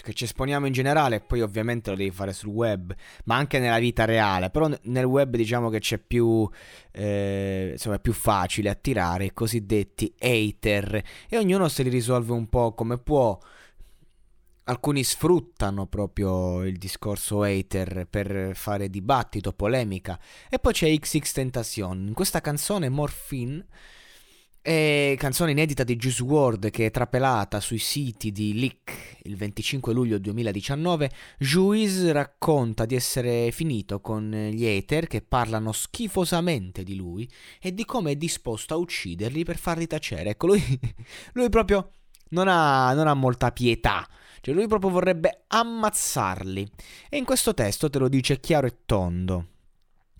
che ci esponiamo in generale, poi ovviamente lo devi fare sul web, ma anche nella vita reale. Però nel web diciamo che c'è più, eh, insomma, è più facile attirare i cosiddetti hater e ognuno se li risolve un po' come può. Alcuni sfruttano proprio il discorso hater per fare dibattito, polemica. E poi c'è XX Tentacion. In questa canzone Morphine e canzone inedita di Juice WRLD che è trapelata sui siti di Leak il 25 luglio 2019, Juice racconta di essere finito con gli hater che parlano schifosamente di lui e di come è disposto a ucciderli per farli tacere. Ecco, lui, lui proprio non ha, non ha molta pietà. Cioè lui proprio vorrebbe ammazzarli. E in questo testo te lo dice chiaro e tondo.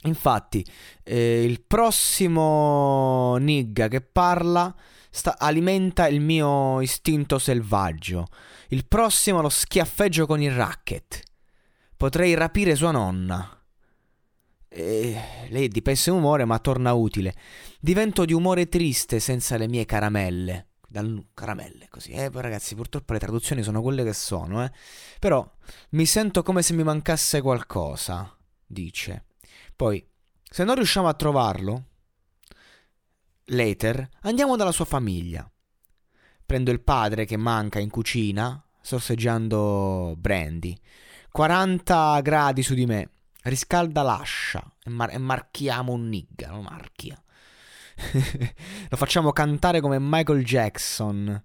Infatti, eh, il prossimo nigga che parla sta, alimenta il mio istinto selvaggio. Il prossimo lo schiaffeggio con il racket. Potrei rapire sua nonna. E lei è di pessimo umore, ma torna utile. Divento di umore triste senza le mie caramelle. Dal, caramelle, così. Eh, ragazzi, purtroppo le traduzioni sono quelle che sono, eh. Però mi sento come se mi mancasse qualcosa, dice. Poi, se non riusciamo a trovarlo, later, andiamo dalla sua famiglia. Prendo il padre che manca in cucina, sorseggiando brandy. 40 gradi su di me. Riscalda l'ascia e, mar- e marchiamo un nigga, lo marchia. lo facciamo cantare come Michael Jackson.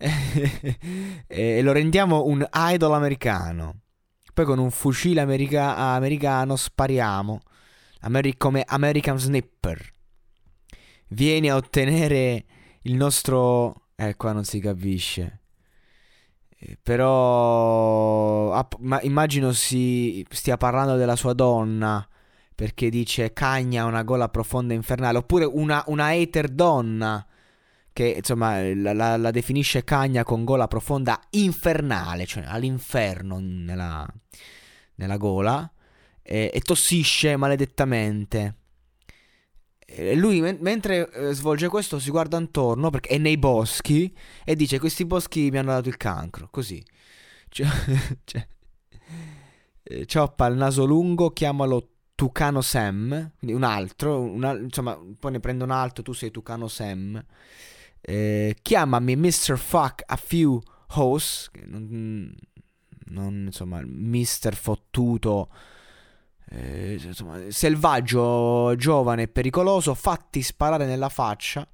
e lo rendiamo un idol americano. Poi con un fucile america- americano spariamo. Ameri- come American Snipper. Vieni a ottenere il nostro... Eh, qua non si capisce. Eh, però... Ah, ma immagino si stia parlando della sua donna. Perché dice Cagna una gola profonda e infernale. Oppure una, una hater donna che insomma la, la, la, definisce cagna con gola profonda infernale, cioè all'inferno nella, nella gola, e, e, tossisce maledettamente. E lui men- mentre eh, svolge questo si guarda intorno perché è nei boschi e dice questi boschi mi hanno dato il cancro, così. Cioè, cioè, eh, cioppa il naso lungo, chiamalo Tucano Sam, quindi un altro, una, insomma, poi ne prende un altro, tu sei Tucano Sam. Eh, chiamami Mr. Fuck a few hoes, non, non insomma, Mr. Fottuto, eh, insomma, selvaggio, giovane e pericoloso, fatti sparare nella faccia,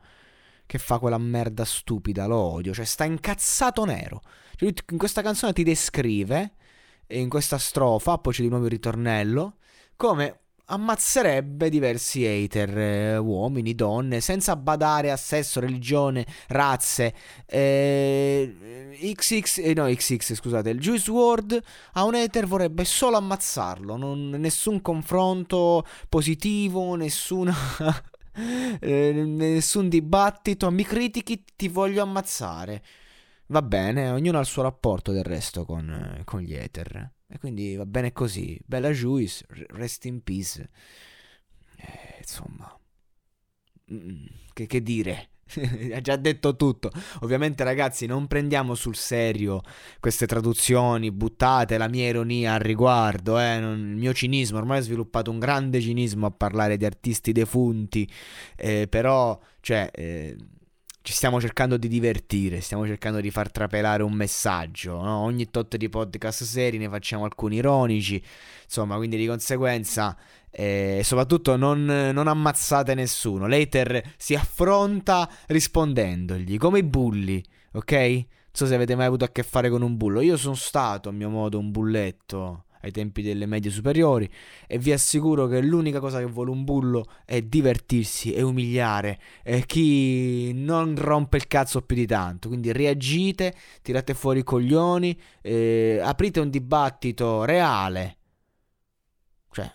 che fa quella merda stupida, lo odio, cioè sta incazzato nero. Cioè, in questa canzone ti descrive, in questa strofa, poi c'è di nuovo il ritornello, come ammazzerebbe diversi hater, eh, uomini, donne, senza badare a sesso, religione, razze. Eh, XX, eh, no, XX, scusate, il Juice WRLD a un hater vorrebbe solo ammazzarlo, non, nessun confronto positivo, nessuna... Eh, nessun dibattito, mi critichi, ti voglio ammazzare. Va bene, ognuno ha il suo rapporto del resto con, eh, con gli hater. E quindi va bene così. Bella Juice, rest in peace. Eh, insomma, mm, che, che dire? ha già detto tutto. Ovviamente, ragazzi, non prendiamo sul serio queste traduzioni buttate, la mia ironia al riguardo. Eh? Non, il mio cinismo, ormai ho sviluppato un grande cinismo a parlare di artisti defunti. Eh, però, cioè. Eh, ci stiamo cercando di divertire, stiamo cercando di far trapelare un messaggio. No? Ogni tot di podcast seri ne facciamo alcuni ironici. Insomma, quindi di conseguenza, eh, soprattutto non, non, ammazzate nessuno. L'hater si affronta rispondendogli come i bulli, ok? so se avete mai avuto a che fare con un bullo. Io sono stato a mio modo un bulletto ai tempi delle medie superiori e vi assicuro che l'unica cosa che vuole un bullo è divertirsi e umiliare e chi non rompe il cazzo più di tanto. Quindi reagite, tirate fuori i coglioni, eh, aprite un dibattito reale, cioè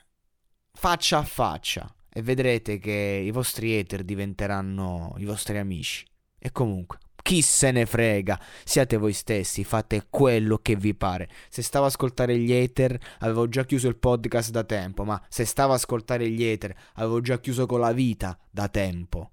faccia a faccia e vedrete che i vostri hater diventeranno i vostri amici. E comunque, chi se ne frega? Siate voi stessi, fate quello che vi pare. Se stavo a ascoltare gli hater, avevo già chiuso il podcast da tempo, ma se stavo a ascoltare gli hater, avevo già chiuso con la vita da tempo.